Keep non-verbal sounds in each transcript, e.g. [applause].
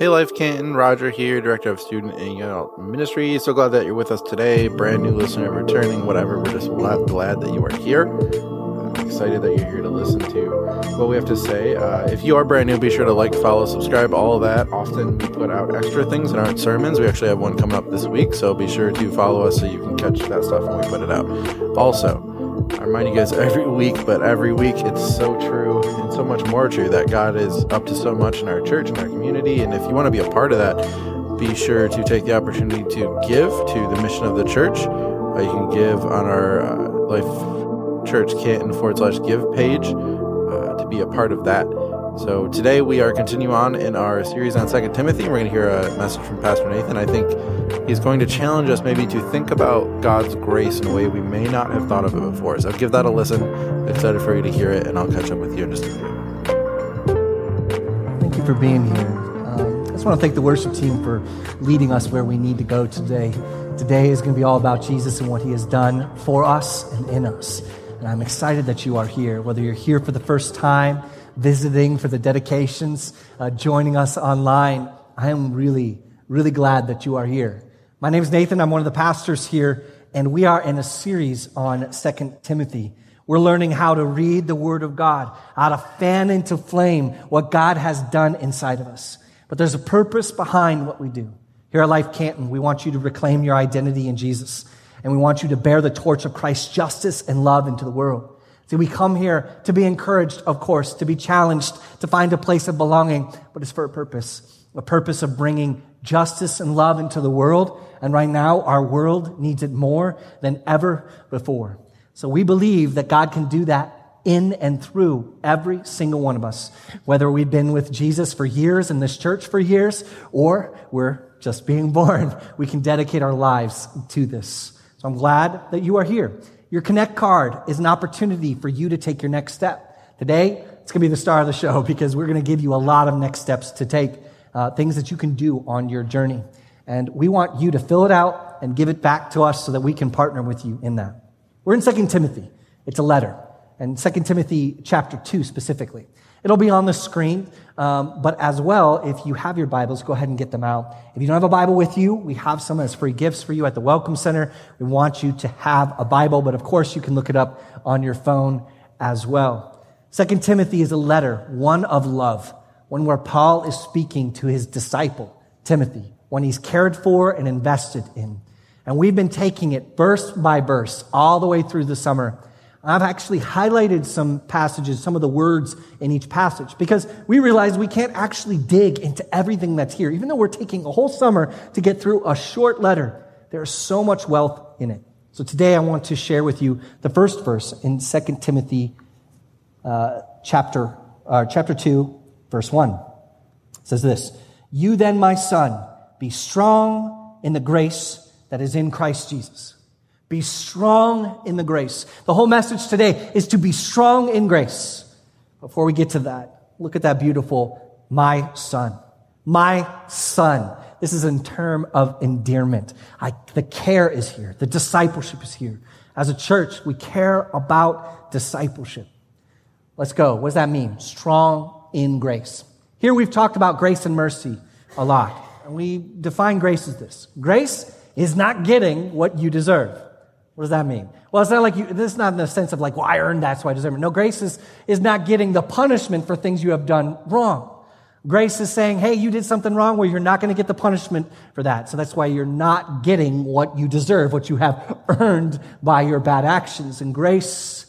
Hey Life Canton, Roger here, Director of Student and Adult Ministry. So glad that you're with us today. Brand new listener, returning, whatever. We're just glad that you are here. Excited that you're here to listen to what we have to say. Uh, if you are brand new, be sure to like, follow, subscribe, all of that. Often we put out extra things in aren't sermons. We actually have one coming up this week, so be sure to follow us so you can catch that stuff when we put it out. Also, I remind you guys every week, but every week it's so true and so much more true that God is up to so much in our church and our community. And if you want to be a part of that, be sure to take the opportunity to give to the mission of the church. Uh, you can give on our uh, Life Church Canton forward slash give page uh, to be a part of that. So today we are continuing on in our series on Second Timothy. We're going to hear a message from Pastor Nathan. I think he's going to challenge us maybe to think about God's grace in a way we may not have thought of it before. So give that a listen. Excited for you to hear it, and I'll catch up with you in just a few. Thank you for being here. Um, I just want to thank the worship team for leading us where we need to go today. Today is going to be all about Jesus and what he has done for us and in us. And I'm excited that you are here, whether you're here for the first time, visiting for the dedications, uh, joining us online. I am really, really glad that you are here. My name is Nathan. I'm one of the pastors here, and we are in a series on Second Timothy. We're learning how to read the Word of God, how to fan into flame what God has done inside of us. But there's a purpose behind what we do. Here at Life Canton, we want you to reclaim your identity in Jesus, and we want you to bear the torch of Christ's justice and love into the world. See, we come here to be encouraged, of course, to be challenged, to find a place of belonging, but it's for a purpose. A purpose of bringing justice and love into the world. And right now, our world needs it more than ever before. So we believe that God can do that in and through every single one of us. Whether we've been with Jesus for years in this church for years, or we're just being [laughs] born, we can dedicate our lives to this. So I'm glad that you are here. Your Connect card is an opportunity for you to take your next step. Today, it's going to be the star of the show [laughs] because we're going to give you a lot of next steps to take, uh, things that you can do on your journey. And we want you to fill it out and give it back to us so that we can partner with you in that. We're in 2 Timothy. It's a letter. And 2 Timothy chapter 2 specifically. It'll be on the screen, um, but as well, if you have your Bibles, go ahead and get them out. If you don't have a Bible with you, we have some as free gifts for you at the Welcome Center. We want you to have a Bible, but of course, you can look it up on your phone as well. Second Timothy is a letter, one of love, one where Paul is speaking to his disciple, Timothy, one he's cared for and invested in. And we've been taking it verse by verse all the way through the summer I've actually highlighted some passages, some of the words in each passage, because we realize we can't actually dig into everything that's here. Even though we're taking a whole summer to get through a short letter, there's so much wealth in it. So today I want to share with you the first verse in 2 Timothy uh, chapter, uh, chapter 2, verse 1. Says this, You then, my son, be strong in the grace that is in Christ Jesus. Be strong in the grace. The whole message today is to be strong in grace. Before we get to that, look at that beautiful, my son. My son. This is in term of endearment. I, the care is here. The discipleship is here. As a church, we care about discipleship. Let's go. What does that mean? Strong in grace. Here we've talked about grace and mercy a lot. And we define grace as this. Grace is not getting what you deserve. What does that mean? Well, it's not like you, this is not in the sense of like, well, I earned that, so I deserve it. No, grace is, is not getting the punishment for things you have done wrong. Grace is saying, hey, you did something wrong where you're not going to get the punishment for that. So that's why you're not getting what you deserve, what you have earned by your bad actions. And grace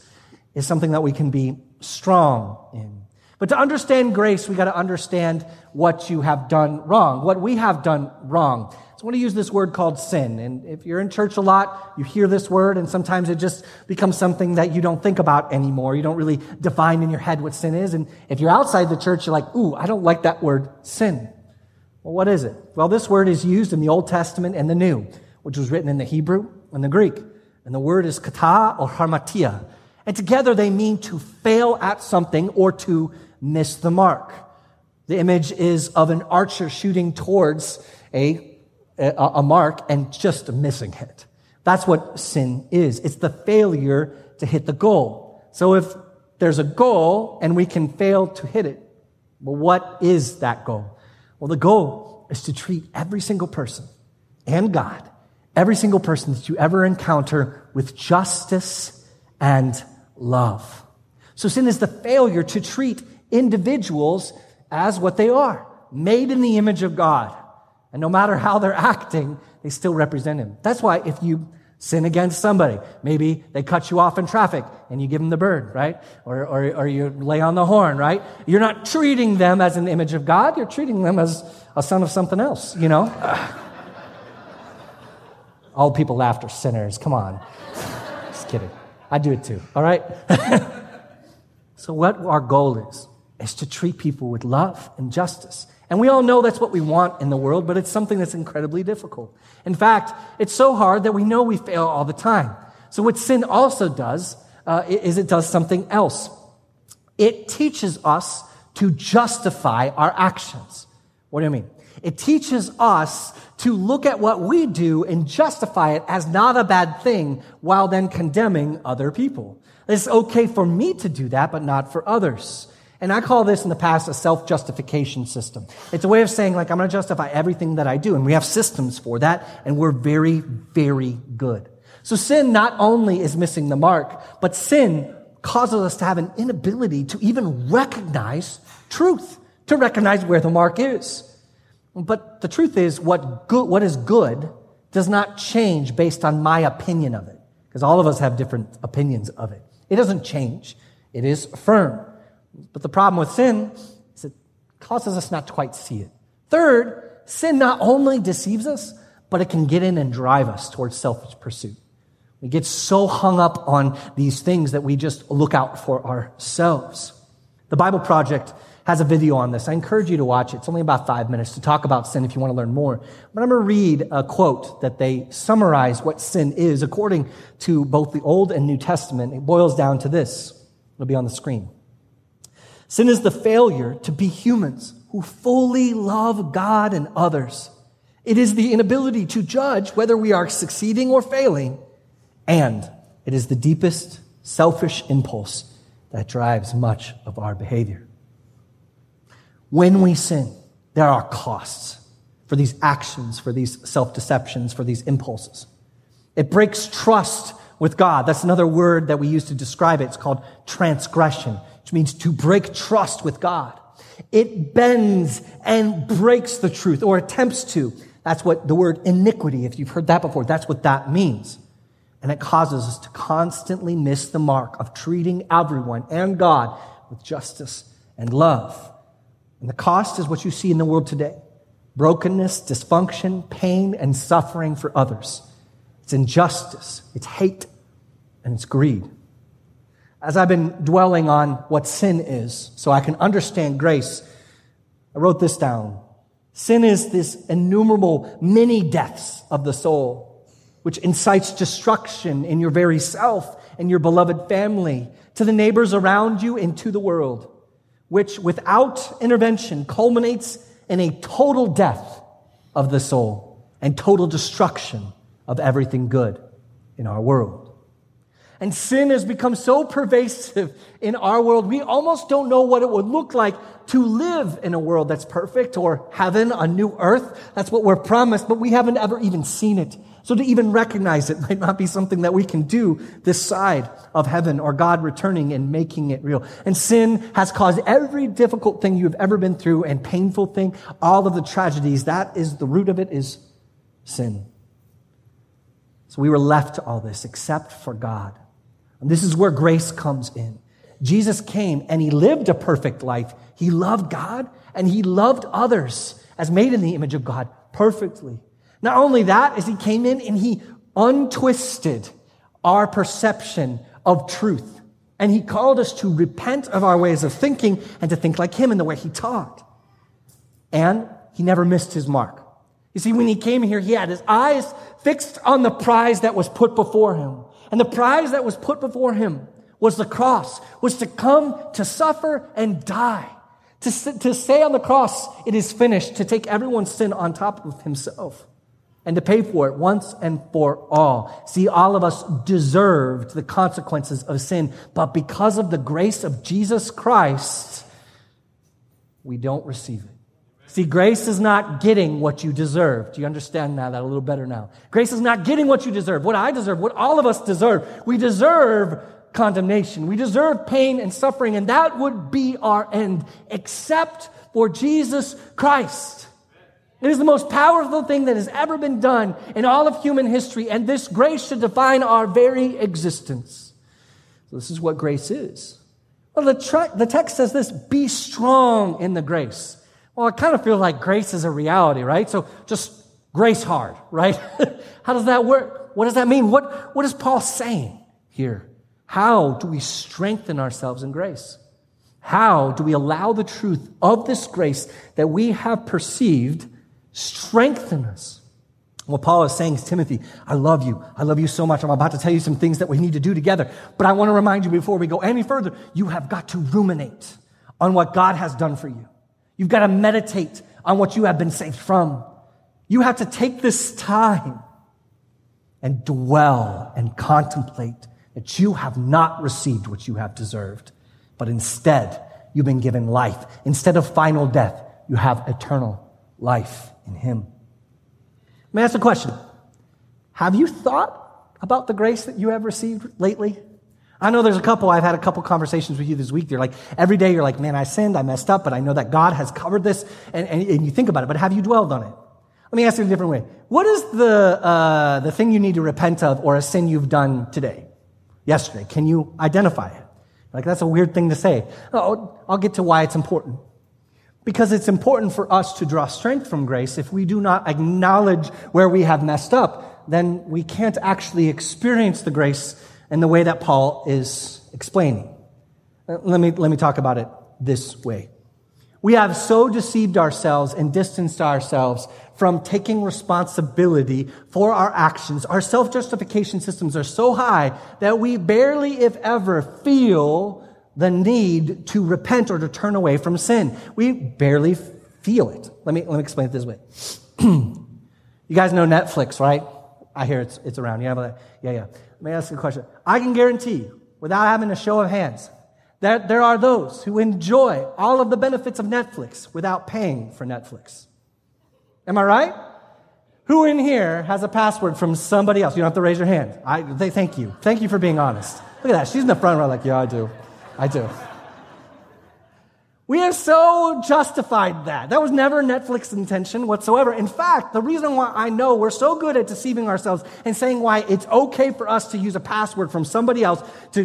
is something that we can be strong in. But to understand grace, we got to understand what you have done wrong, what we have done wrong. So I want to use this word called sin. And if you're in church a lot, you hear this word, and sometimes it just becomes something that you don't think about anymore. You don't really define in your head what sin is. And if you're outside the church, you're like, ooh, I don't like that word, sin. Well, what is it? Well, this word is used in the Old Testament and the New, which was written in the Hebrew and the Greek. And the word is kata or hamartia. And together they mean to fail at something or to miss the mark. The image is of an archer shooting towards a a mark and just missing it. That's what sin is. It's the failure to hit the goal. So if there's a goal and we can fail to hit it, well, what is that goal? Well, the goal is to treat every single person and God, every single person that you ever encounter with justice and love. So sin is the failure to treat individuals as what they are, made in the image of God. And no matter how they're acting, they still represent Him. That's why if you sin against somebody, maybe they cut you off in traffic and you give them the bird, right? Or, or, or you lay on the horn, right? You're not treating them as an image of God, you're treating them as a son of something else, you know? [sighs] All people after sinners, come on. Just kidding. I do it too, all right? [laughs] so, what our goal is, is to treat people with love and justice. And we all know that's what we want in the world, but it's something that's incredibly difficult. In fact, it's so hard that we know we fail all the time. So, what sin also does uh, is it does something else. It teaches us to justify our actions. What do you mean? It teaches us to look at what we do and justify it as not a bad thing while then condemning other people. It's okay for me to do that, but not for others. And I call this in the past a self-justification system. It's a way of saying, like, I'm going to justify everything that I do. And we have systems for that, and we're very, very good. So sin not only is missing the mark, but sin causes us to have an inability to even recognize truth, to recognize where the mark is. But the truth is, what, good, what is good does not change based on my opinion of it, because all of us have different opinions of it. It doesn't change. It is firm. But the problem with sin is it causes us not to quite see it. Third, sin not only deceives us, but it can get in and drive us towards selfish pursuit. We get so hung up on these things that we just look out for ourselves. The Bible Project has a video on this. I encourage you to watch it. It's only about five minutes to talk about sin if you want to learn more. But I'm going to read a quote that they summarize what sin is according to both the Old and New Testament. It boils down to this. It'll be on the screen. Sin is the failure to be humans who fully love God and others. It is the inability to judge whether we are succeeding or failing. And it is the deepest selfish impulse that drives much of our behavior. When we sin, there are costs for these actions, for these self deceptions, for these impulses. It breaks trust with God. That's another word that we use to describe it. It's called transgression, which means to break trust with God. It bends and breaks the truth or attempts to. That's what the word iniquity, if you've heard that before, that's what that means. And it causes us to constantly miss the mark of treating everyone and God with justice and love. And the cost is what you see in the world today brokenness, dysfunction, pain, and suffering for others. It's injustice, it's hate, and it's greed. As I've been dwelling on what sin is, so I can understand grace, I wrote this down. Sin is this innumerable many deaths of the soul, which incites destruction in your very self and your beloved family, to the neighbors around you, and to the world which without intervention culminates in a total death of the soul and total destruction of everything good in our world. And sin has become so pervasive in our world, we almost don't know what it would look like to live in a world that's perfect or heaven, a new earth. That's what we're promised, but we haven't ever even seen it. So to even recognize it [laughs] might not be something that we can do this side of heaven or God returning and making it real. And sin has caused every difficult thing you've ever been through and painful thing, all of the tragedies. That is the root of it is sin. So we were left to all this except for God. And this is where grace comes in. Jesus came and he lived a perfect life. He loved God and he loved others as made in the image of God perfectly. Not only that, as he came in and he untwisted our perception of truth. And he called us to repent of our ways of thinking and to think like him in the way he taught. And he never missed his mark. You see, when he came here, he had his eyes fixed on the prize that was put before him. And the prize that was put before him was the cross, was to come to suffer and die. To, to say on the cross, it is finished, to take everyone's sin on top of himself and to pay for it once and for all. See, all of us deserved the consequences of sin, but because of the grace of Jesus Christ, we don't receive it. See, grace is not getting what you deserve. Do you understand now that a little better now? Grace is not getting what you deserve, what I deserve, what all of us deserve. We deserve condemnation. We deserve pain and suffering, and that would be our end, except for Jesus Christ. It is the most powerful thing that has ever been done in all of human history, and this grace should define our very existence. So this is what grace is. Well, the, the text says this be strong in the grace. Well, I kind of feel like grace is a reality, right? So just grace hard, right? [laughs] How does that work? What does that mean? What, what is Paul saying here? How do we strengthen ourselves in grace? How do we allow the truth of this grace that we have perceived strengthen us? What Paul is saying is, Timothy, I love you. I love you so much. I'm about to tell you some things that we need to do together. But I want to remind you before we go any further, you have got to ruminate on what God has done for you. You've got to meditate on what you have been saved from. You have to take this time and dwell and contemplate that you have not received what you have deserved, but instead you've been given life. Instead of final death, you have eternal life in Him. Let me ask a question. Have you thought about the grace that you have received lately? I know there's a couple, I've had a couple conversations with you this week. You're like, every day you're like, man, I sinned, I messed up, but I know that God has covered this, and, and, and you think about it, but have you dwelled on it? Let me ask you a different way. What is the, uh, the thing you need to repent of or a sin you've done today? Yesterday? Can you identify it? Like, that's a weird thing to say. Oh, I'll get to why it's important. Because it's important for us to draw strength from grace. If we do not acknowledge where we have messed up, then we can't actually experience the grace in the way that Paul is explaining. Uh, let me, let me talk about it this way. We have so deceived ourselves and distanced ourselves from taking responsibility for our actions. Our self justification systems are so high that we barely, if ever, feel the need to repent or to turn away from sin. We barely feel it. Let me, let me explain it this way. [clears throat] you guys know Netflix, right? I hear it's, it's around. Yeah, yeah, yeah. Let me ask you a question. I can guarantee, without having a show of hands, that there are those who enjoy all of the benefits of Netflix without paying for Netflix. Am I right? Who in here has a password from somebody else? You don't have to raise your hand. I, they, thank you. Thank you for being honest. Look at that. She's in the front row, like, yeah, I do. I do. We have so justified that. That was never Netflix's intention whatsoever. In fact, the reason why I know we're so good at deceiving ourselves and saying why it's okay for us to use a password from somebody else to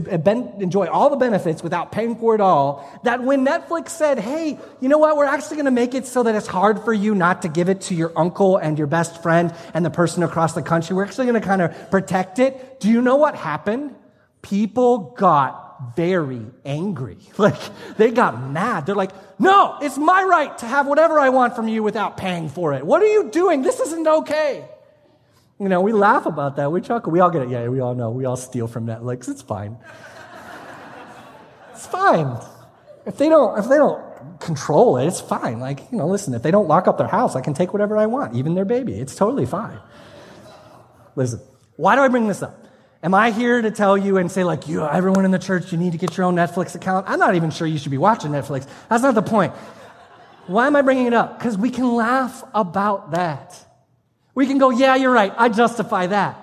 enjoy all the benefits without paying for it all, that when Netflix said, hey, you know what, we're actually going to make it so that it's hard for you not to give it to your uncle and your best friend and the person across the country, we're actually going to kind of protect it. Do you know what happened? People got very angry. [laughs] Like, they got mad. They're like, no, it's my right to have whatever I want from you without paying for it. What are you doing? This isn't okay. You know, we laugh about that. We chuckle. We all get it. Yeah, we all know. We all steal from Netflix. It's fine. it's fine. If they don't, if they don't control it, it's fine. Like, you know, listen, if they don't lock up their house, I can take whatever I want, even their baby. It's totally fine. Listen, why do I bring this up? Am I here to tell you and say, like, you, everyone in the church, you need to get your own Netflix account? I'm not even sure you should be watching Netflix. That's not the point. Why am I bringing it up? Because we can laugh about that. We can go, yeah, you're right. I justify that.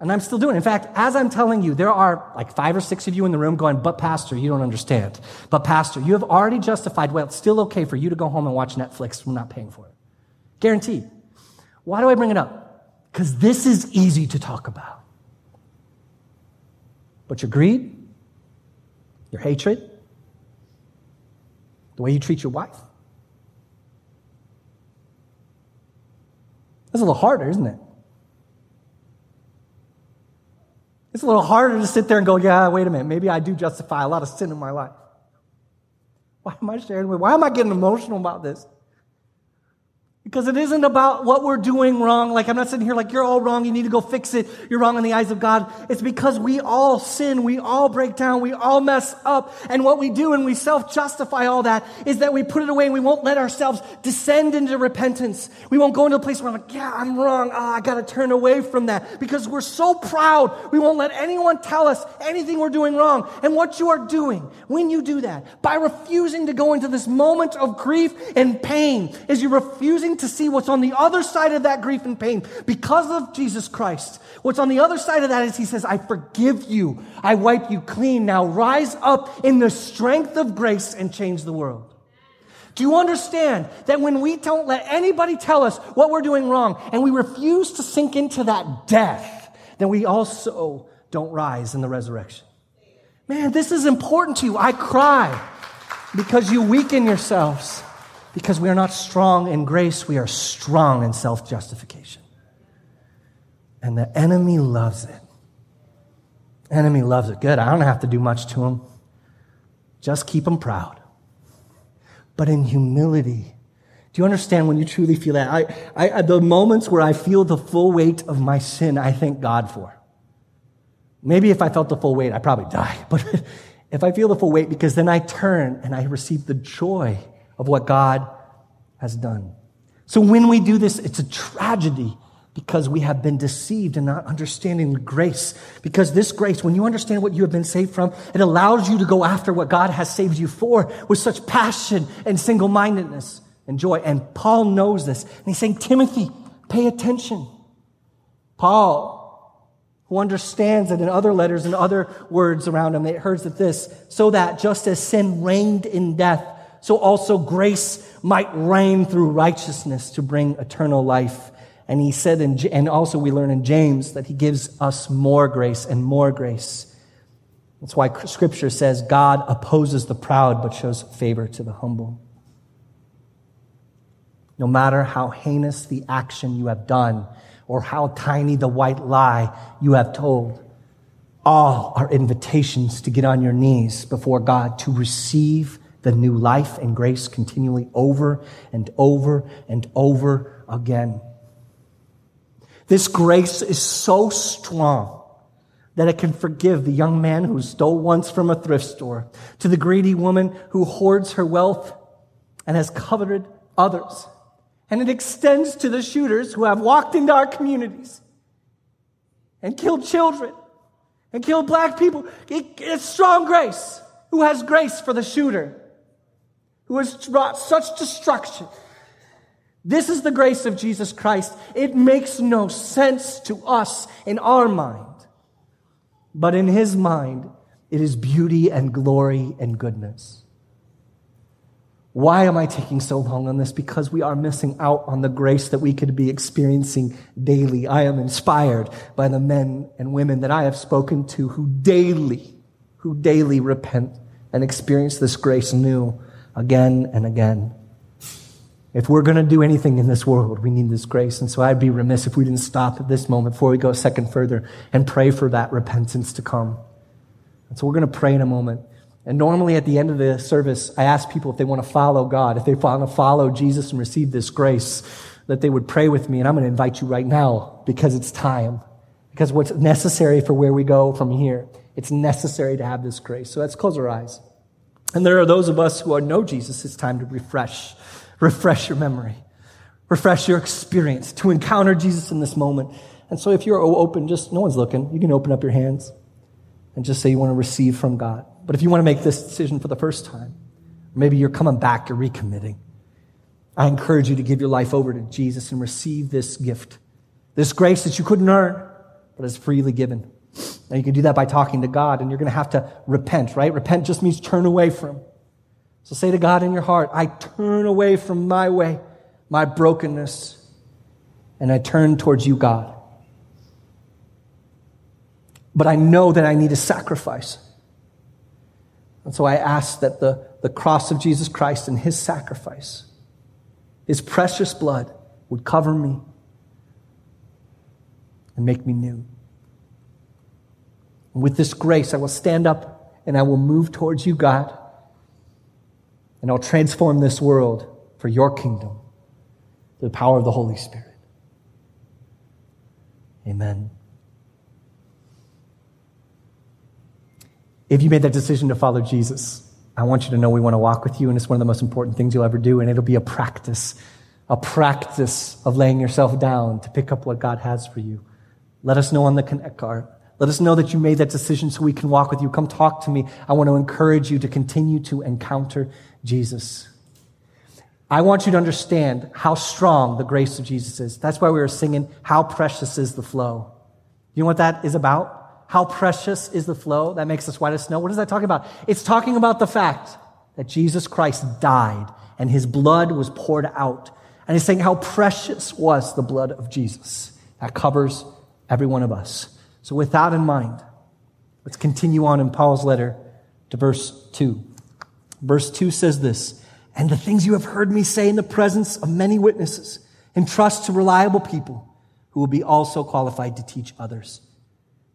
And I'm still doing it. In fact, as I'm telling you, there are like five or six of you in the room going, but Pastor, you don't understand. But Pastor, you have already justified, well, it's still okay for you to go home and watch Netflix. We're not paying for it. Guaranteed. Why do I bring it up? Because this is easy to talk about. But your greed, your hatred, the way you treat your wife, that's a little harder, isn't it? It's a little harder to sit there and go, yeah, wait a minute, maybe I do justify a lot of sin in my life. Why am I sharing with? Why am I getting emotional about this? Because it isn't about what we're doing wrong. Like, I'm not sitting here like, you're all wrong. You need to go fix it. You're wrong in the eyes of God. It's because we all sin. We all break down. We all mess up. And what we do and we self-justify all that is that we put it away and we won't let ourselves descend into repentance. We won't go into a place where I'm like, yeah, I'm wrong. Oh, I got to turn away from that because we're so proud. We won't let anyone tell us anything we're doing wrong. And what you are doing when you do that, by refusing to go into this moment of grief and pain, is you're refusing to see what's on the other side of that grief and pain because of Jesus Christ. What's on the other side of that is he says, I forgive you. I wipe you clean. Now rise up in the strength of grace and change the world. Do you understand that when we don't let anybody tell us what we're doing wrong and we refuse to sink into that death, then we also don't rise in the resurrection? Man, this is important to you. I cry because you weaken yourselves because we are not strong in grace, we are strong in self justification. And the enemy loves it. Enemy loves it. Good. I don't have to do much to him. Just keep him proud. But in humility, do you understand when you truly feel that? I, I, the moments where I feel the full weight of my sin, I thank God for. Maybe if I felt the full weight, I'd probably die. [laughs] But if I feel the full weight, because then I turn and I receive the joy of what God has done. So when we do this, it's a tragedy because we have been deceived and not understanding grace. Because this grace, when you understand what you have been saved from, it allows you to go after what God has saved you for with such passion and single mindedness and joy. And Paul knows this. And he's saying, Timothy, pay attention. Paul, who understands it in other letters and other words around him, it hears that this, so that just as sin reigned in death, so also grace might reign through righteousness to bring eternal life. And he said, in, and also we learn in James that he gives us more grace and more grace. That's why scripture says God opposes the proud but shows favor to the humble. No matter how heinous the action you have done or how tiny the white lie you have told, all are invitations to get on your knees before God to receive the new life and grace continually over and over and over again. This grace is so strong that it can forgive the young man who stole once from a thrift store, to the greedy woman who hoards her wealth and has coveted others. And it extends to the shooters who have walked into our communities and killed children and killed black people. it's strong grace. Who has grace for the shooter? Who has brought such destruction. This is the grace of Jesus Christ. It makes no sense to us in our mind, but in his mind, it is beauty and glory and goodness. Why am I taking so long on this? Because we are missing out on the grace that we could be experiencing daily. I am inspired by the men and women that I have spoken to who daily, who daily repent and experience this grace new again and again. If we're going to do anything in this world, we need this grace. And so I'd be remiss if we didn't stop at this moment before we go a second further and pray for that repentance to come. And so we're going to pray in a moment. And normally at the end of the service, I ask people if they want to follow God, if they want to follow Jesus and receive this grace, that they would pray with me. And I'm going to invite you right now because it's time. Because what's necessary for where we go from here, it's necessary to have this grace. So let's close our eyes. And there are those of us who know Jesus, it's time to refresh, refresh your memory, refresh your experience, to encounter Jesus in this moment. And so if you're open, just, no one's looking, you can open up your hands and just say you want to receive from God. But if you want to make this decision for the first time, maybe you're coming back, you're recommitting, I encourage you to give your life over to Jesus and receive this gift, this grace that you couldn't earn, but is freely given. And you can do that by talking to God, and you're going to have to repent, right? Repent just means turn away from. So say to God in your heart, I turn away from my way, my brokenness, and I turn towards you, God. But I know that I need a sacrifice. And so I ask that the, the cross of Jesus Christ and his sacrifice, his precious blood, would cover me and make me new. With this grace, I will stand up and I will move towards you, God. And I'll transform this world for your kingdom. through the power of the Holy Spirit. Amen. If you made that decision to follow Jesus, I want you to know we want to walk with you, and it's one of the most important things you'll ever do, and it'll be a practice, a practice of laying yourself down to pick up what God has for you. Let us know on the Connect card. Let us know that you made that decision so we can walk with you. Come talk to me. I want to encourage you to continue to encounter Jesus. I want you to understand how strong the grace of Jesus is. That's why we were singing, How Precious is the Flow. You know what that is about? How precious is the flow that makes us white as snow? What is that talking about? It's talking about the fact that Jesus Christ died and his blood was poured out. And he's saying how precious was the blood of Jesus. That covers every one of us. So, with that in mind, let's continue on in Paul's letter to verse 2. Verse 2 says this And the things you have heard me say in the presence of many witnesses, entrust to reliable people who will be also qualified to teach others.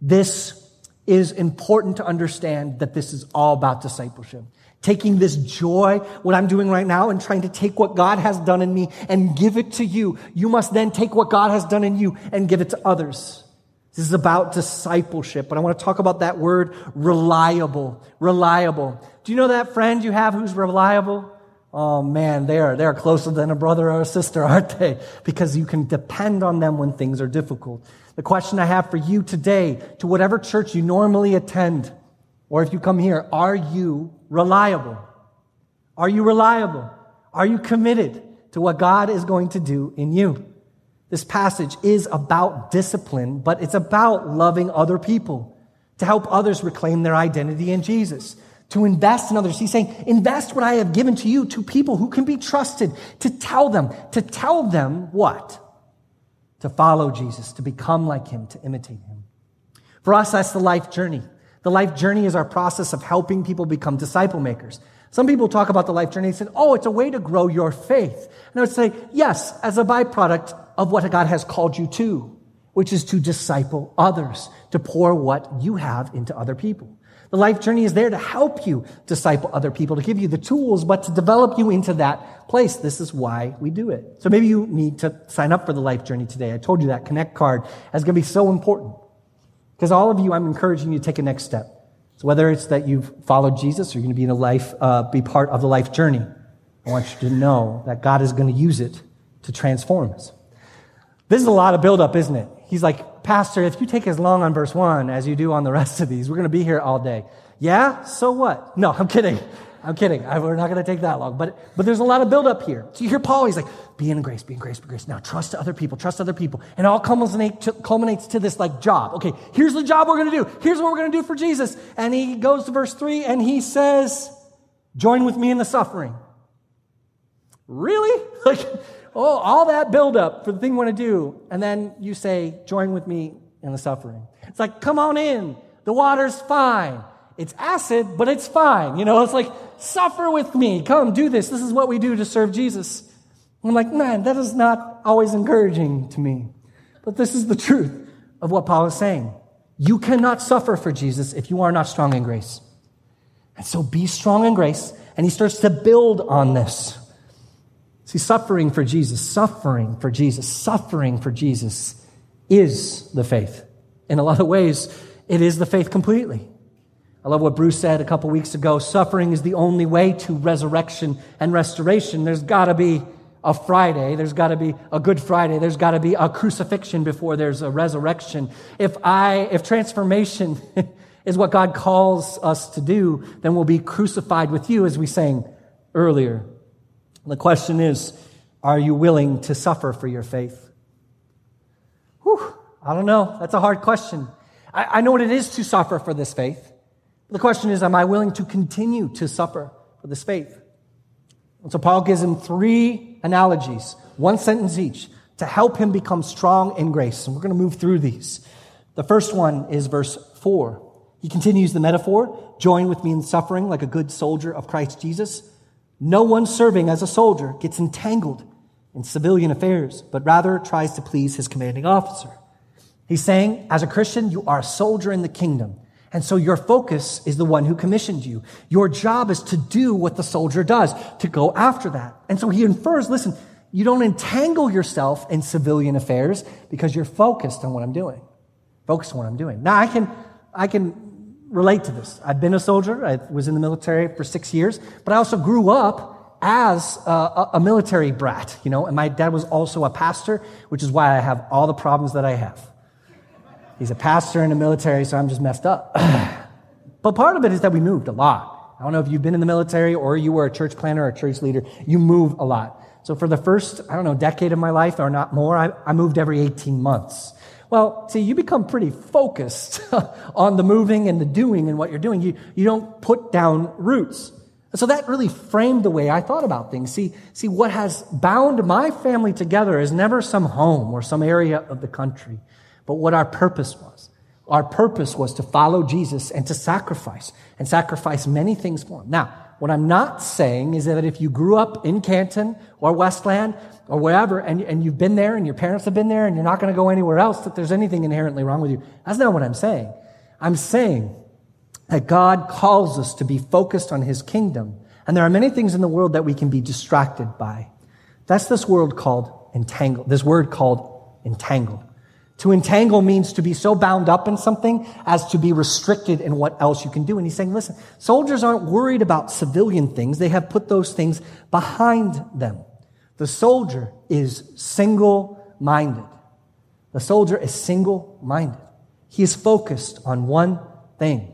This is important to understand that this is all about discipleship. Taking this joy, what I'm doing right now, and trying to take what God has done in me and give it to you. You must then take what God has done in you and give it to others. This is about discipleship, but I want to talk about that word reliable. Reliable. Do you know that friend you have who's reliable? Oh man, they are, they are closer than a brother or a sister, [laughs] aren't they? Because you can depend on them when things are difficult. The question I have for you today, to whatever church you normally attend, or if you come here, are you reliable? Are you reliable? Are you committed to what God is going to do in you? This passage is about discipline, but it's about loving other people to help others reclaim their identity in Jesus, to invest in others. He's saying, invest what I have given to you to people who can be trusted, to tell them, to tell them what? To follow Jesus, to become like him, to imitate him. For us, that's the life journey. The life journey is our process of helping people become disciple makers. Some people talk about the life journey and say, oh, it's a way to grow your faith. And I would say, yes, as a byproduct of what God has called you to, which is to disciple others, to pour what you have into other people. The life journey is there to help you disciple other people, to give you the tools, but to develop you into that place. This is why we do it. So maybe you need to sign up for the life journey today. I told you that Connect card is going to be so important. Because all of you, I'm encouraging you to take a next step. So whether it's that you've followed Jesus or you're going to be in a life, uh, be part of the life journey, I want you to know that God is going to use it to transform us. This is a lot of buildup, isn't it? He's like, Pastor, if you take as long on verse one as you do on the rest of these, we're going to be here all day. Yeah? So what? No, I'm kidding. I'm kidding. I, we're not going to take that long. But, but there's a lot of buildup here. So you hear Paul, he's like, be in grace, be in grace, be in grace. Now trust other people, trust other people. And it all culminates to, culminates to this like job. Okay, here's the job we're going to do. Here's what we're going to do for Jesus. And he goes to verse three and he says, join with me in the suffering. Really? [laughs] Like, oh, all that buildup for the thing you want to do. And then you say, join with me in the suffering. It's like, come on in. The water's fine. It's acid, but it's fine. You know, it's like, suffer with me. Come, do this. This is what we do to serve Jesus. I'm like, man, that is not always encouraging to me. But this is the truth of what Paul is saying. You cannot suffer for Jesus if you are not strong in grace. And so be strong in grace. And he starts to build on this. See, suffering for Jesus, suffering for Jesus, suffering for Jesus is the faith. In a lot of ways, it is the faith completely. I love what Bruce said a couple weeks ago. Suffering is the only way to resurrection and restoration. There's got to be a Friday. There's got to be a Good Friday. There's got to be a crucifixion before there's a resurrection. If I, if transformation [laughs] is what God calls us to do, then we'll be crucified with you, as we sang earlier. The question is, are you willing to suffer for your faith? Whew, I don't know. That's a hard question. I, I know what it is to suffer for this faith. The question is, am I willing to continue to suffer for this faith? And so Paul gives him three analogies, one sentence each, to help him become strong in grace. And we're going to move through these. The first one is verse four. He continues the metaphor join with me in suffering like a good soldier of Christ Jesus. No one serving as a soldier gets entangled in civilian affairs, but rather tries to please his commanding officer. He's saying, as a Christian, you are a soldier in the kingdom. And so your focus is the one who commissioned you. Your job is to do what the soldier does, to go after that. And so he infers, listen, You don't entangle yourself in civilian affairs because you're focused on what I'm doing. Focused on what I'm doing. Now, I can, I can relate to this. I've been a soldier. I was in the military for six years, but I also grew up as a, a military brat, you know, and my dad was also a pastor, which is why I have all the problems that I have. He's a pastor in the military, so I'm just messed up. [clears throat] but part of it is that we moved a lot. I don't know if you've been in the military or you were a church planner or a church leader. You move a lot. So for the first, I don't know, decade of my life or not more, I, I moved every 18 months. Well, see, you become pretty focused [laughs] on the moving and the doing and what you're doing. You, you don't put down roots. So that really framed the way I thought about things. See, see, what has bound my family together is never some home or some area of the country, but what our purpose was. Our purpose was to follow Jesus and to sacrifice, and sacrifice many things for him. Now, what I'm not saying is that if you grew up in Canton or Westland or wherever, and, and you've been there and your parents have been there and you're not going to go anywhere else, that there's anything inherently wrong with you. That's not what I'm saying. I'm saying that God calls us to be focused on his kingdom. And there are many things in the world that we can be distracted by. That's this world called entangle, this word called entangle. To entangle means to be so bound up in something as to be restricted in what else you can do. And he's saying, listen, soldiers aren't worried about civilian things. They have put those things behind them. The soldier is single minded. The soldier is single minded. He is focused on one thing.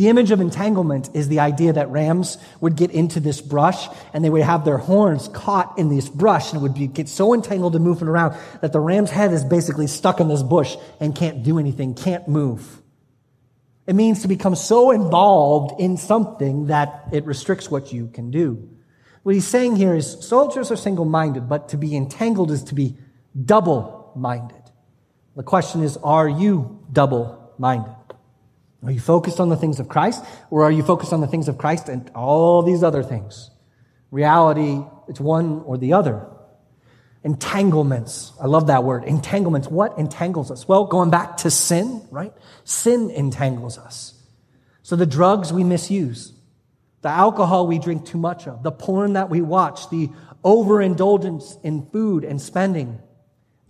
The image of entanglement is the idea that rams would get into this brush and they would have their horns caught in this brush and would be, get so entangled and moving around that the ram's head is basically stuck in this bush and can't do anything, can't move. It means to become so involved in something that it restricts what you can do. What he's saying here is soldiers are single minded, but to be entangled is to be double minded. The question is, are you double minded? Are you focused on the things of Christ or are you focused on the things of Christ and all these other things? Reality, it's one or the other. Entanglements. I love that word. Entanglements. What entangles us? Well, going back to sin, right? Sin entangles us. So the drugs we misuse, the alcohol we drink too much of, the porn that we watch, the overindulgence in food and spending,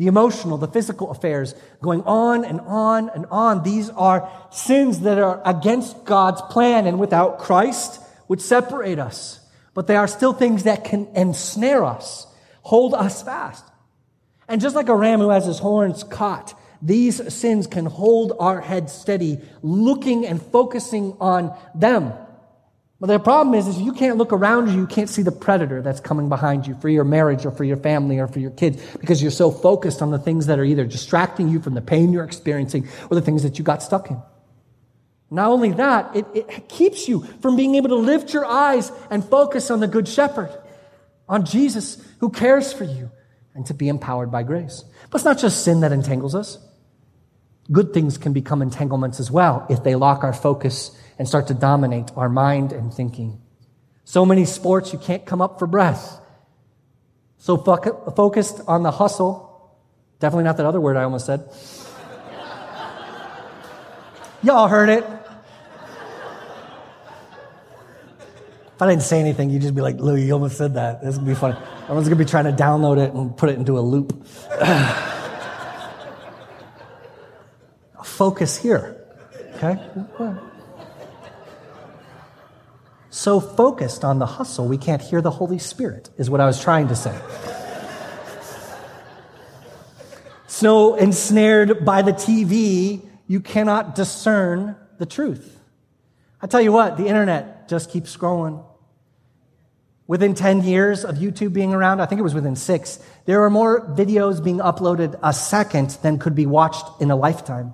the emotional, the physical affairs, going on and on and on. These are sins that are against God's plan and without Christ would separate us. But they are still things that can ensnare us, hold us fast. And just like a ram who has his horns caught, these sins can hold our head steady, looking and focusing on them. But the problem is, is you can't look around you, you can't see the predator that's coming behind you for your marriage or for your family or for your kids because you're so focused on the things that are either distracting you from the pain you're experiencing or the things that you got stuck in. Not only that, it, it keeps you from being able to lift your eyes and focus on the Good Shepherd, on Jesus who cares for you, and to be empowered by grace. But it's not just sin that entangles us. Good things can become entanglements as well if they lock our focus and start to dominate our mind and thinking. So many sports, you can't come up for breath. So fo- focused on the hustle. Definitely not that other word I almost said. [laughs] Y'all heard it. If I didn't say anything, you'd just be like, Lou, you almost said that. This to be funny. Everyone's going to be trying to download it and put it into a loop. [laughs] Focus here. Okay? so focused on the hustle, we can't hear the Holy Spirit, is what I was trying to say. so ensnared by the TV, you cannot discern the truth. I tell you what, the internet just keeps scrolling. Within 10 years of YouTube being around, I think it was within six, there are more videos being uploaded a second than could be watched in a lifetime.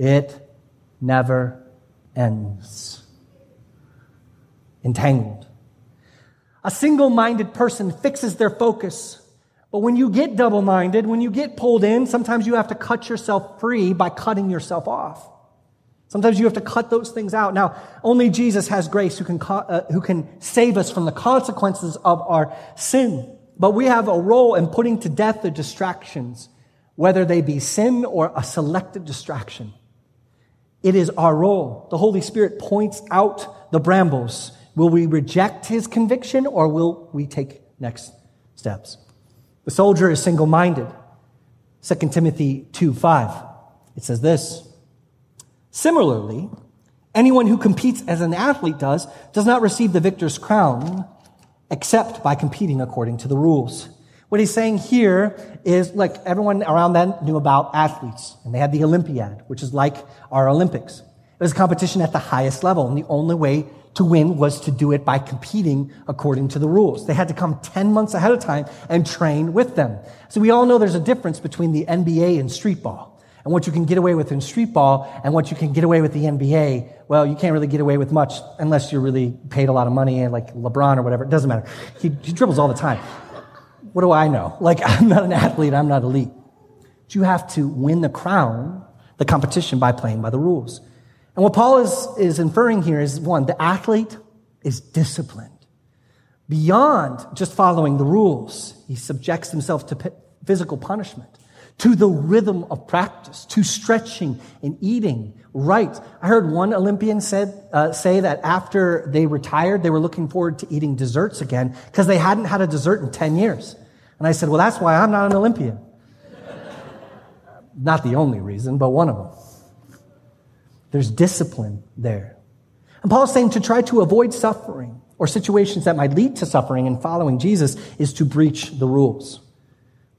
It never ends entangled. A single minded person fixes their focus. But when you get double minded, when you get pulled in, sometimes you have to cut yourself free by cutting yourself off. Sometimes you have to cut those things out. Now, only Jesus has grace who can, uh, who can save us from the consequences of our sin. But we have a role in putting to death the distractions, whether they be sin or a selected distraction. It is our role. The Holy Spirit points out the brambles Will we reject his conviction or will we take next steps. The soldier is single minded. 2 Timothy 2 5. It says this Similarly, anyone who competes as an athlete does does not receive the victor's crown except by competing according to the rules. What he's saying here is like everyone around then knew about athletes, and they had the Olympiad, which is like our Olympics. It was a competition at the highest level, and the only way to win was to do it by competing according to the rules. They had to come 10 months ahead of time and train with them. So we all know there's a difference between the NBA and street ball. And what you can get away with in street ball and what you can get away with the NBA, well, you can't really get away with much unless you're really paid a lot of money, like LeBron or whatever. It doesn't matter. He, he dribbles all the time. What do I know? Like, [laughs] I'm not an athlete, I'm not elite. But you have to win the crown, the competition, by playing by the rules. And what Paul is, is inferring here is one, the athlete is disciplined. Beyond just following the rules, he subjects himself to physical punishment to the rhythm of practice, to stretching and eating right. I heard one Olympian said, uh, say that after they retired, they were looking forward to eating desserts again because they hadn't had a dessert in 10 years. And I said, well, that's why I'm not an Olympian. [laughs] not the only reason, but one of them. There's discipline there. And Paul's saying to try to avoid suffering or situations that might lead to suffering in following Jesus is to breach the rules.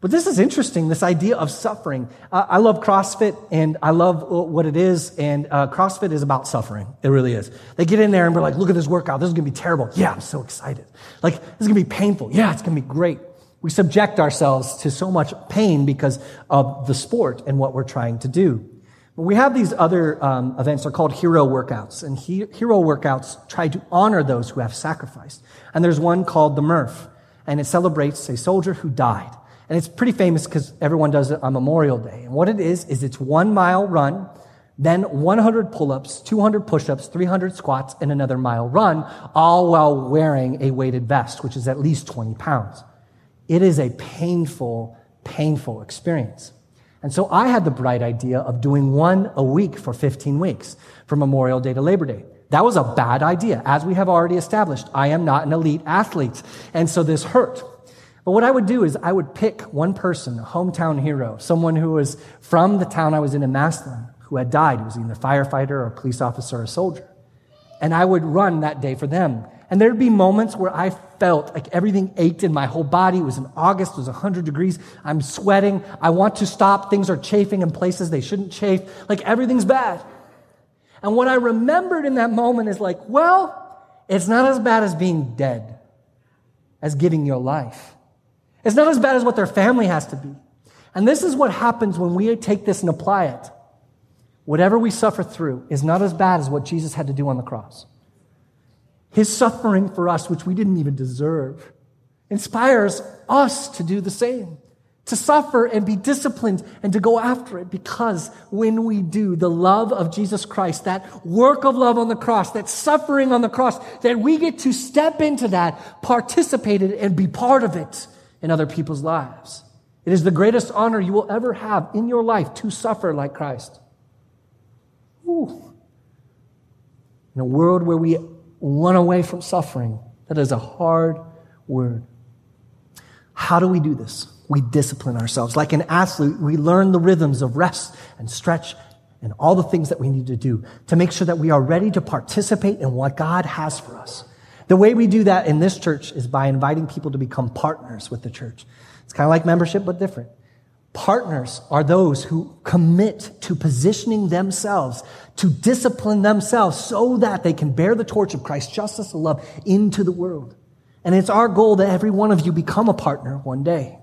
But this is interesting, this idea of suffering. I love CrossFit and I love what it is. And uh, CrossFit is about suffering. It really is. They get in there and we're like, look at this workout. This is going to be terrible. Yeah, I'm so excited. Like, this is going to be painful. Yeah, it's going to be great. We subject ourselves to so much pain because of the sport and what we're trying to do. But we have these other um, events. They're called hero workouts. And he, hero workouts try to honor those who have sacrificed. And there's one called the Murph. And it celebrates a soldier who died. And it's pretty famous because everyone does it on Memorial Day. And what it is, is it's one mile run, then 100 pull-ups, 200 push-ups, 300 squats, and another mile run, all while wearing a weighted vest, which is at least 20 pounds. It is a painful, painful experience. And so I had the bright idea of doing one a week for 15 weeks from Memorial Day to Labor Day. That was a bad idea. As we have already established, I am not an elite athlete. And so this hurt. But what I would do is I would pick one person, a hometown hero, someone who was from the town I was in in Massillon, who had died, was either a firefighter or a police officer or a soldier. And I would run that day for them. And there'd be moments where I felt like everything ached in my whole body. It was in August, it was 100 degrees. I'm sweating. I want to stop. Things are chafing in places they shouldn't chafe. Like everything's bad. And what I remembered in that moment is like, well, it's not as bad as being dead, as giving your life. It's not as bad as what their family has to be. And this is what happens when we take this and apply it. Whatever we suffer through is not as bad as what Jesus had to do on the cross. His suffering for us, which we didn't even deserve, inspires us to do the same to suffer and be disciplined and to go after it because when we do the love of Jesus Christ, that work of love on the cross, that suffering on the cross, that we get to step into that, participate in it, and be part of it in other people's lives. It is the greatest honor you will ever have in your life to suffer like Christ. Ooh. In a world where we run away from suffering, that is a hard word. How do we do this? We discipline ourselves. Like an athlete, we learn the rhythms of rest and stretch and all the things that we need to do to make sure that we are ready to participate in what God has for us. The way we do that in this church is by inviting people to become partners with the church. It's kind of like membership, but different. Partners are those who commit to positioning themselves, to discipline themselves so that they can bear the torch of Christ's justice and love into the world. And it's our goal that every one of you become a partner one day.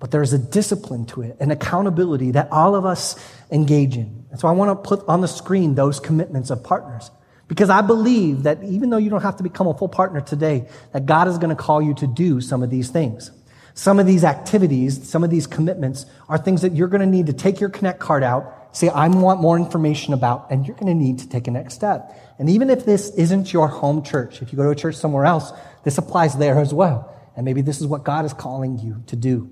But there's a discipline to it, an accountability that all of us engage in. And so I want to put on the screen those commitments of partners. Because I believe that even though you don't have to become a full partner today, that God is going to call you to do some of these things. Some of these activities, some of these commitments are things that you're going to need to take your Connect card out, say, I want more information about, and you're going to need to take a next step. And even if this isn't your home church, if you go to a church somewhere else, this applies there as well. And maybe this is what God is calling you to do.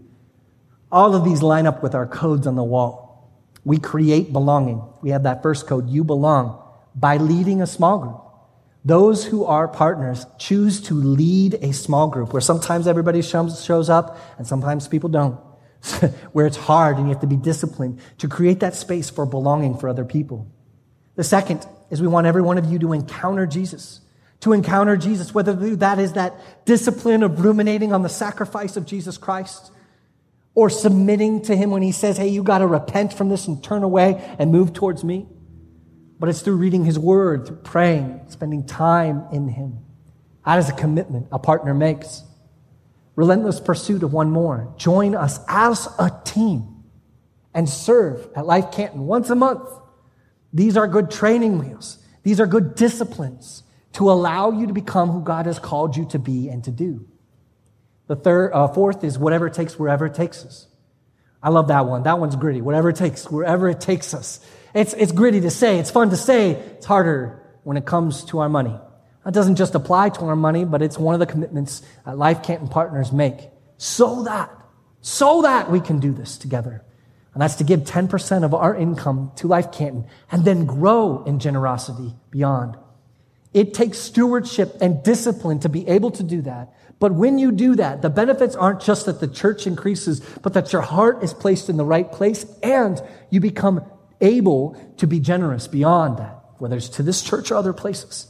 All of these line up with our codes on the wall. We create belonging. We have that first code, you belong by leading a small group, Those who are partners choose to lead a small group where sometimes everybody shows up and sometimes people don't, [laughs] where it's hard and you have to be disciplined to create that space for belonging for other people. The second is we want every one of you to encounter Jesus. To encounter Jesus, whether that is that discipline of ruminating on the sacrifice of Jesus Christ or submitting to him when he says, Hey, you got to repent from this and turn away and move towards me but it's through reading His Word, through praying, spending time in Him. That is a commitment a partner makes. Relentless pursuit of one more. Join us as a team and serve at Life Canton once a month. These are good training wheels. These are good disciplines to allow you to become who God has called you to be and to do. The third, uh, fourth is whatever it takes, wherever it takes us. I love that one. That one's gritty. Whatever it takes, wherever it takes us. It's, it's gritty to say. It's fun to say. It's harder when it comes to our money. That doesn't just apply to our money, but it's one of the commitments that Life Canton partners make so that, so that we can do this together. And that's to give 10% of our income to Life Canton and then grow in generosity beyond. It takes stewardship and discipline to be able to do that. But when you do that, the benefits aren't just that the church increases, but that your heart is placed in the right place and you become able to be generous beyond that, whether it's to this church or other places.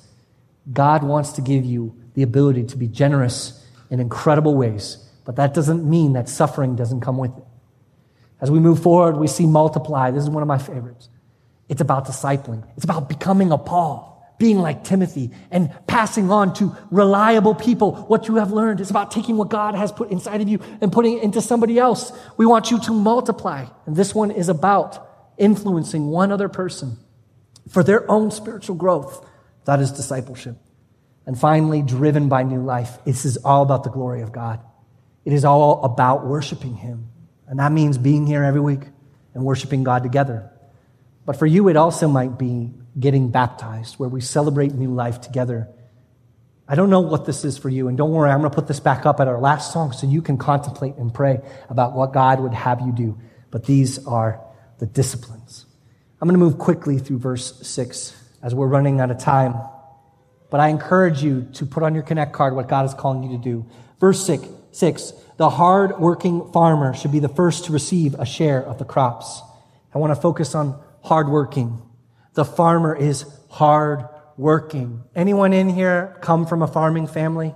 God wants to give you the ability to be generous in incredible ways, but that doesn't mean that suffering doesn't come with it. As we move forward, we see multiply. This is one of my favorites. It's about discipling. It's about becoming a Paul, being like Timothy, and passing on to reliable people what you have learned. It's about taking what God has put inside of you and putting it into somebody else. We want you to multiply. And this one is about influencing one other person for their own spiritual growth. That is discipleship. And finally, driven by new life. This is all about the glory of God. It is all about worshiping Him. And that means being here every week and worshiping God together. But for you, it also might be getting baptized, where we celebrate new life together. I don't know what this is for you, and don't worry, I'm going to put this back up at our last song so you can contemplate and pray about what God would have you do. But these are the disciplines. I'm going to move quickly through verse 6 as we're running out of time. But I encourage you to put on your Connect card what God is calling you to do. Verse 6, six the hard-working farmer should be the first to receive a share of the crops. I want to focus on hard-working. The farmer is hard-working. Anyone in here come from a farming family?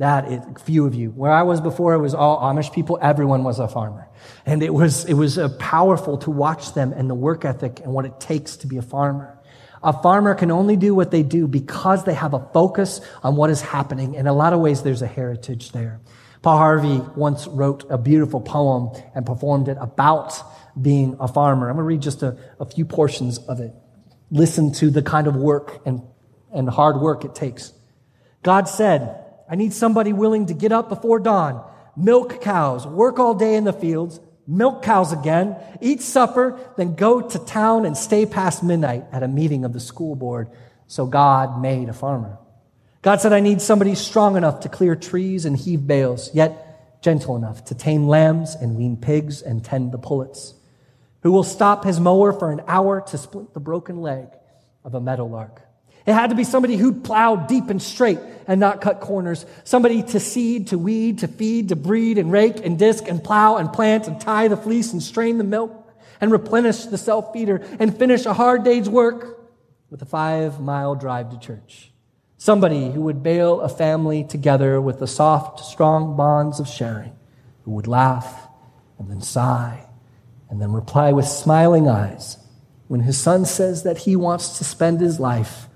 That is few of you. Where I was before, it was all Amish people. Everyone was a farmer. And it was, it was uh, powerful to watch them and the work ethic and what it takes to be a farmer. A farmer can only do what they do because they have a focus on what is happening. In a lot of ways, there's a heritage there. Paul Harvey once wrote a beautiful poem and performed it about being a farmer. I'm going to read just a, a few portions of it. Listen to the kind of work and, and hard work it takes. God said, I need somebody willing to get up before dawn, milk cows, work all day in the fields, milk cows again, eat supper, then go to town and stay past midnight at a meeting of the school board. So God made a farmer. God said, I need somebody strong enough to clear trees and heave bales, yet gentle enough to tame lambs and wean pigs and tend the pullets, who will stop his mower for an hour to split the broken leg of a meadowlark it had to be somebody who'd plow deep and straight and not cut corners. Somebody to seed, to weed, to feed, to breed and rake and disc and plow and plant and tie the fleece and strain the milk and replenish the self feeder and finish a hard day's work with a five mile drive to church. Somebody who would bale a family together with the soft, strong bonds of sharing, who would laugh and then sigh and then reply with smiling eyes when his son says that he wants to spend his life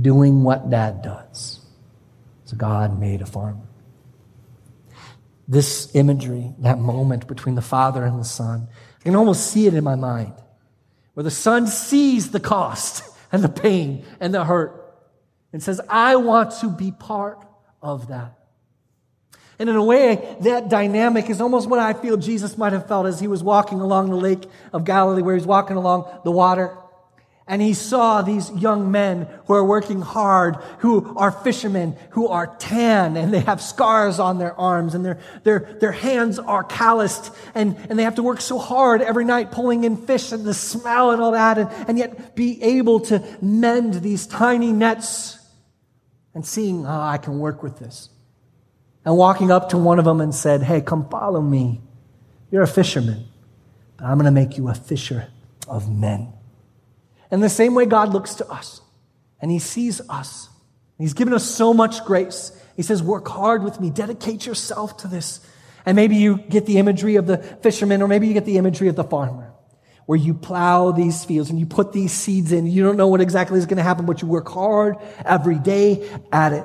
doing what dad does. So God made a farmer. This imagery, that moment between the father and the son, I can almost see it in my mind, where the son sees the cost [laughs] and the pain and the hurt and says, I want to be part of that. And in a way, that dynamic is almost what I feel Jesus might have felt as he was walking along the lake of Galilee, where he's walking along the water. And he saw these young men who are working hard, who are fishermen, who are tan, and they have scars on their arms, and their, their, their hands are calloused, and, and they have to work so hard every night pulling in fish and the smell and all that, and, and yet be able to mend these tiny nets and seeing how I can work with this. And walking up to one of them and said, Hey, come follow me. You're a fisherman, but I'm going to make you a fisher of men. And the same way God looks to us and he sees us. He's given us so much grace. He says, Work hard with me, dedicate yourself to this. And maybe you get the imagery of the fisherman, or maybe you get the imagery of the farmer where you plow these fields and you put these seeds in. You don't know what exactly is going to happen, but you work hard every day at it.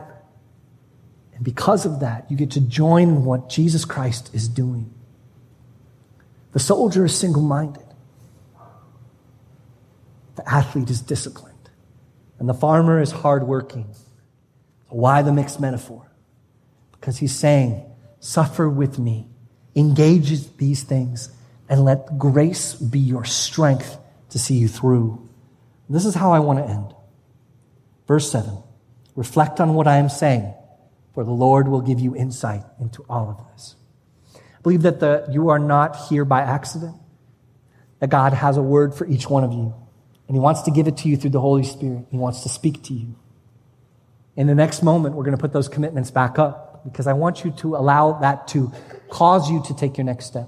And because of that, you get to join what Jesus Christ is doing. The soldier is single minded, the athlete is disciplined, and the farmer is hardworking. Why the mixed metaphor? Because he's saying, Suffer with me, engage these things and let grace be your strength to see you through. This is how I want to end. Verse 7 Reflect on what I am saying, for the Lord will give you insight into all of this. I believe that the, you are not here by accident, that God has a word for each one of you, and He wants to give it to you through the Holy Spirit. He wants to speak to you. In the next moment, we're going to put those commitments back up because I want you to allow that to cause you to take your next step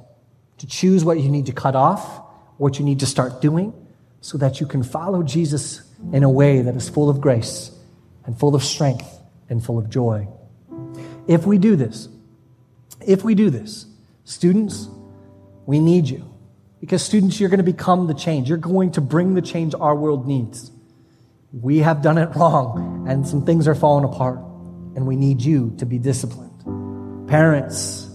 to choose what you need to cut off, what you need to start doing, so that you can follow Jesus in a way that is full of grace and full of strength and full of joy. If we do this, if we do this, students, we need you. Because students, you're going to become the change. You're going to bring the change our world needs. We have done it wrong, and some things are falling apart, and we need you to be disciplined. Parents,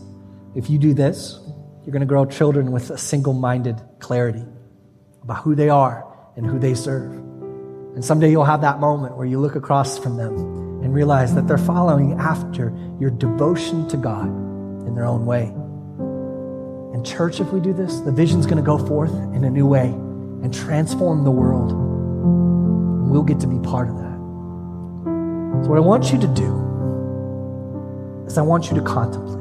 if you do this, you're going to grow children with a single minded clarity about who they are and who they serve. And someday you'll have that moment where you look across from them and realize that they're following after your devotion to God in their own way. And, church, if we do this, the vision's going to go forth in a new way and transform the world. And we'll get to be part of that. So, what I want you to do is I want you to contemplate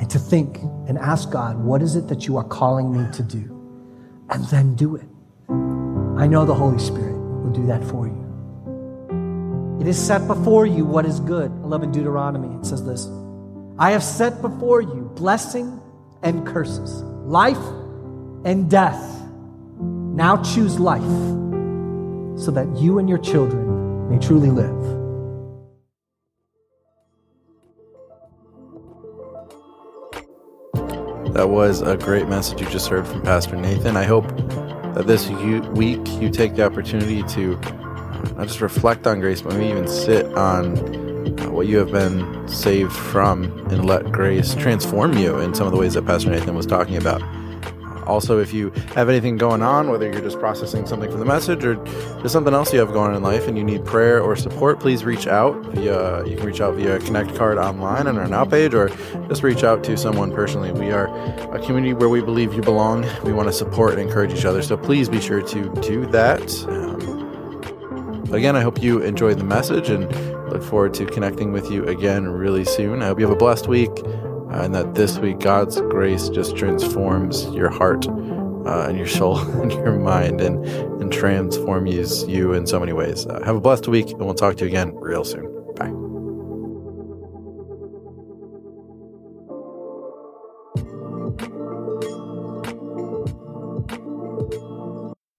and to think and ask God, what is it that you are calling me to do? And then do it. I know the Holy Spirit will do that for you. It is set before you what is good. I love in Deuteronomy, it says this I have set before you blessing and curses, life and death. Now choose life so that you and your children may truly live. That was a great message you just heard from Pastor Nathan. I hope that this week you take the opportunity to not just reflect on grace, but maybe even sit on what you have been saved from and let grace transform you in some of the ways that Pastor Nathan was talking about. Also, if you have anything going on, whether you're just processing something from the message or just something else you have going on in life and you need prayer or support, please reach out via you can reach out via Connect card online on our Now page or just reach out to someone personally. We are a community where we believe you belong. We want to support and encourage each other. So please be sure to do that. Um, again, I hope you enjoyed the message and look forward to connecting with you again really soon. I hope you have a blessed week uh, and that this week God's grace just transforms your heart uh, and your soul [laughs] and your mind and, and transforms you in so many ways. Uh, have a blessed week, and we'll talk to you again real soon.